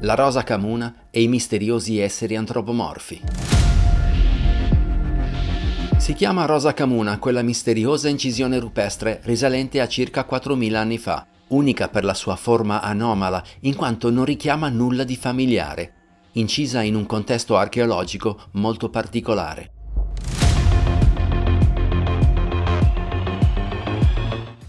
la rosa camuna e i misteriosi esseri antropomorfi. Si chiama rosa camuna quella misteriosa incisione rupestre risalente a circa 4.000 anni fa, unica per la sua forma anomala in quanto non richiama nulla di familiare, incisa in un contesto archeologico molto particolare.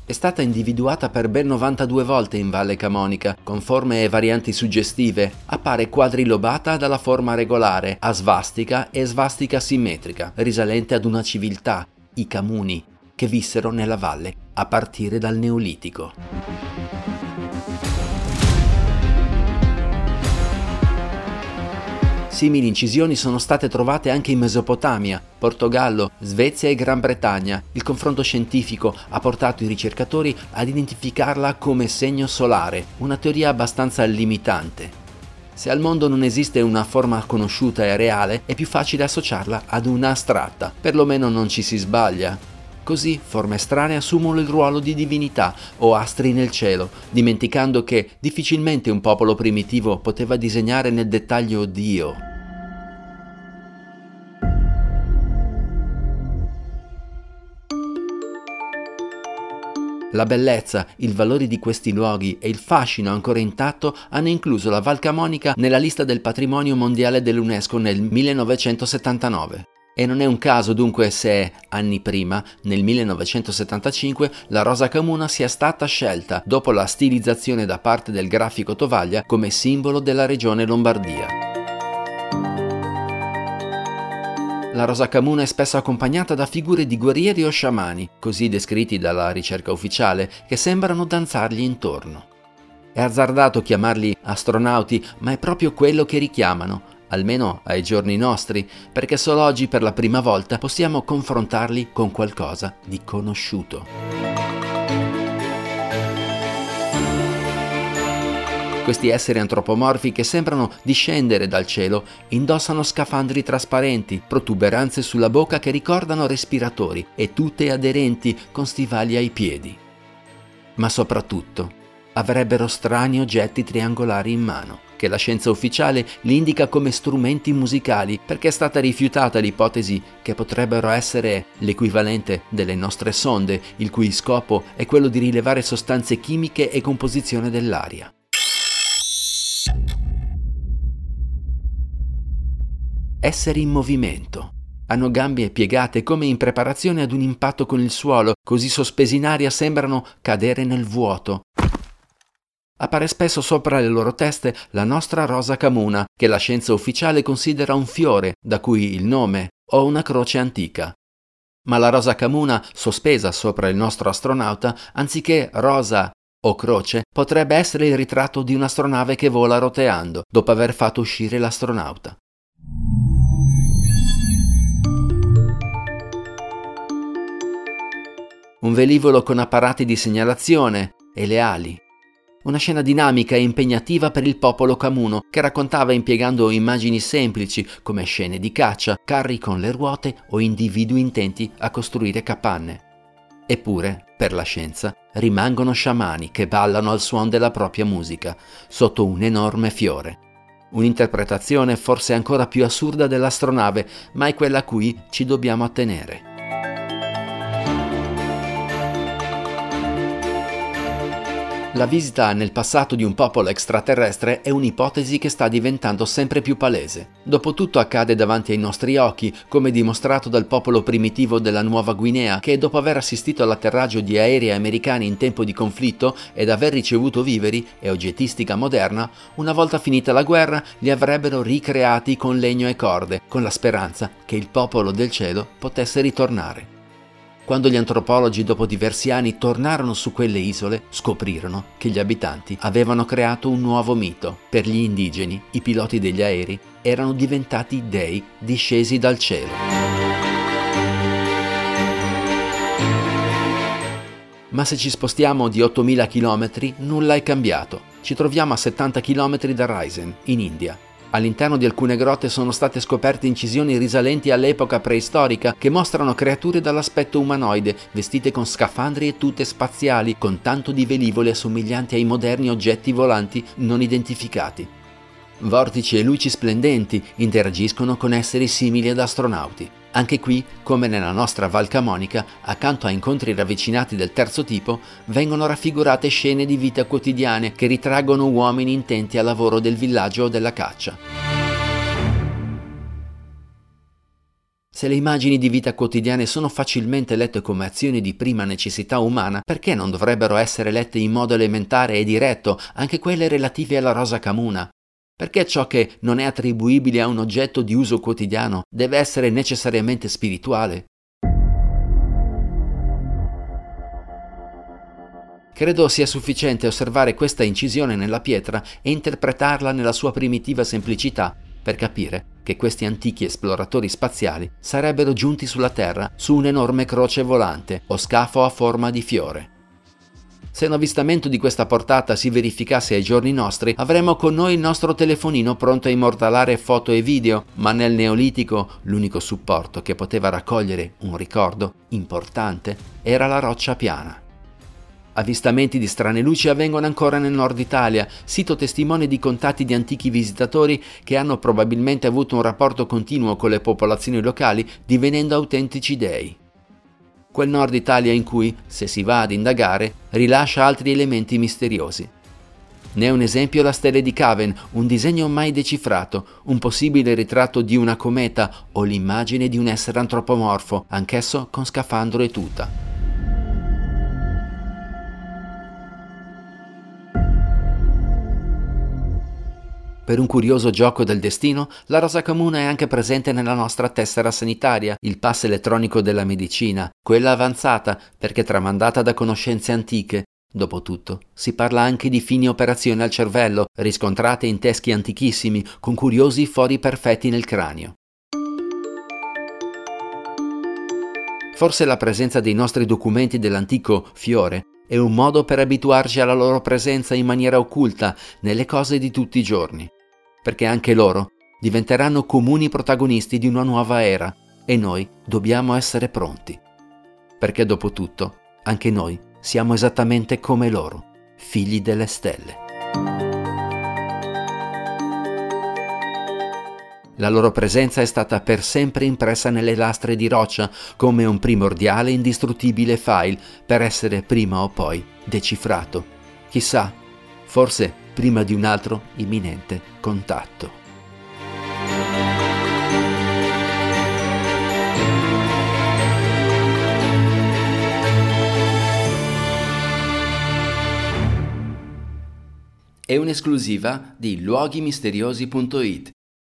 È stata individuata per ben 92 volte in Valle Camonica, con forme e varianti suggestive. Appare quadrilobata dalla forma regolare, a svastica e svastica simmetrica, risalente ad una civiltà, i Camuni, che vissero nella valle a partire dal Neolitico. Simili incisioni sono state trovate anche in Mesopotamia, Portogallo, Svezia e Gran Bretagna. Il confronto scientifico ha portato i ricercatori ad identificarla come segno solare, una teoria abbastanza limitante. Se al mondo non esiste una forma conosciuta e reale, è più facile associarla ad una astratta, perlomeno non ci si sbaglia. Così forme strane assumono il ruolo di divinità o astri nel cielo, dimenticando che difficilmente un popolo primitivo poteva disegnare nel dettaglio Dio. La bellezza, il valore di questi luoghi e il fascino ancora intatto hanno incluso la Val Camonica nella lista del patrimonio mondiale dell'UNESCO nel 1979. E non è un caso dunque se, anni prima, nel 1975, la rosa camuna sia stata scelta, dopo la stilizzazione da parte del grafico Tovaglia, come simbolo della regione Lombardia. La rosa camuna è spesso accompagnata da figure di guerrieri o sciamani, così descritti dalla ricerca ufficiale, che sembrano danzargli intorno. È azzardato chiamarli astronauti, ma è proprio quello che richiamano, almeno ai giorni nostri, perché solo oggi per la prima volta possiamo confrontarli con qualcosa di conosciuto. Questi esseri antropomorfi che sembrano discendere dal cielo indossano scafandri trasparenti, protuberanze sulla bocca che ricordano respiratori e tutte aderenti con stivali ai piedi. Ma soprattutto avrebbero strani oggetti triangolari in mano, che la scienza ufficiale li indica come strumenti musicali perché è stata rifiutata l'ipotesi che potrebbero essere l'equivalente delle nostre sonde, il cui scopo è quello di rilevare sostanze chimiche e composizione dell'aria. Esseri in movimento. Hanno gambe piegate come in preparazione ad un impatto con il suolo, così sospesi in aria sembrano cadere nel vuoto. Appare spesso sopra le loro teste la nostra rosa camuna, che la scienza ufficiale considera un fiore, da cui il nome, o una croce antica. Ma la rosa camuna, sospesa sopra il nostro astronauta, anziché rosa o croce, potrebbe essere il ritratto di un'astronave che vola roteando, dopo aver fatto uscire l'astronauta. Un velivolo con apparati di segnalazione e le ali. Una scena dinamica e impegnativa per il popolo camuno, che raccontava impiegando immagini semplici come scene di caccia, carri con le ruote o individui intenti a costruire capanne. Eppure, per la scienza, rimangono sciamani che ballano al suono della propria musica, sotto un enorme fiore. Un'interpretazione forse ancora più assurda dell'astronave, ma è quella a cui ci dobbiamo attenere. La visita nel passato di un popolo extraterrestre è un'ipotesi che sta diventando sempre più palese. Dopotutto accade davanti ai nostri occhi, come dimostrato dal popolo primitivo della Nuova Guinea, che dopo aver assistito all'atterraggio di aerei americani in tempo di conflitto ed aver ricevuto viveri e oggettistica moderna, una volta finita la guerra li avrebbero ricreati con legno e corde, con la speranza che il popolo del cielo potesse ritornare. Quando gli antropologi dopo diversi anni tornarono su quelle isole, scoprirono che gli abitanti avevano creato un nuovo mito. Per gli indigeni, i piloti degli aerei erano diventati dei discesi dal cielo. Ma se ci spostiamo di 8000 km, nulla è cambiato. Ci troviamo a 70 km da Raisen, in India, All'interno di alcune grotte sono state scoperte incisioni risalenti all'epoca preistorica che mostrano creature dall'aspetto umanoide, vestite con scafandri e tute spaziali, con tanto di velivoli assomiglianti ai moderni oggetti volanti non identificati. Vortici e luci splendenti interagiscono con esseri simili ad astronauti. Anche qui, come nella nostra Val Camonica, accanto a incontri ravvicinati del terzo tipo, vengono raffigurate scene di vita quotidiane che ritraggono uomini intenti al lavoro del villaggio o della caccia. Se le immagini di vita quotidiane sono facilmente lette come azioni di prima necessità umana, perché non dovrebbero essere lette in modo elementare e diretto anche quelle relative alla rosa camuna? Perché ciò che non è attribuibile a un oggetto di uso quotidiano deve essere necessariamente spirituale? Credo sia sufficiente osservare questa incisione nella pietra e interpretarla nella sua primitiva semplicità per capire che questi antichi esploratori spaziali sarebbero giunti sulla Terra su un'enorme croce volante o scafo a forma di fiore. Se un avvistamento di questa portata si verificasse ai giorni nostri, avremmo con noi il nostro telefonino pronto a immortalare foto e video, ma nel Neolitico l'unico supporto che poteva raccogliere un ricordo importante era la roccia piana. Avvistamenti di strane luci avvengono ancora nel nord Italia, sito testimone di contatti di antichi visitatori che hanno probabilmente avuto un rapporto continuo con le popolazioni locali, divenendo autentici dei. Quel nord Italia in cui, se si va ad indagare, rilascia altri elementi misteriosi. Ne è un esempio la stella di Caven, un disegno mai decifrato, un possibile ritratto di una cometa o l'immagine di un essere antropomorfo, anch'esso con scafandro e tuta. Per un curioso gioco del destino, la rosa comune è anche presente nella nostra tessera sanitaria, il pass elettronico della medicina, quella avanzata perché tramandata da conoscenze antiche. Dopotutto, si parla anche di fini operazioni al cervello, riscontrate in teschi antichissimi, con curiosi fori perfetti nel cranio. Forse la presenza dei nostri documenti dell'antico fiore è un modo per abituarci alla loro presenza in maniera occulta nelle cose di tutti i giorni perché anche loro diventeranno comuni protagonisti di una nuova era e noi dobbiamo essere pronti. Perché dopo tutto, anche noi siamo esattamente come loro, figli delle stelle. La loro presenza è stata per sempre impressa nelle lastre di roccia come un primordiale indistruttibile file per essere prima o poi decifrato. Chissà, forse prima di un altro imminente contatto. È un'esclusiva di luoghimisteriosi.it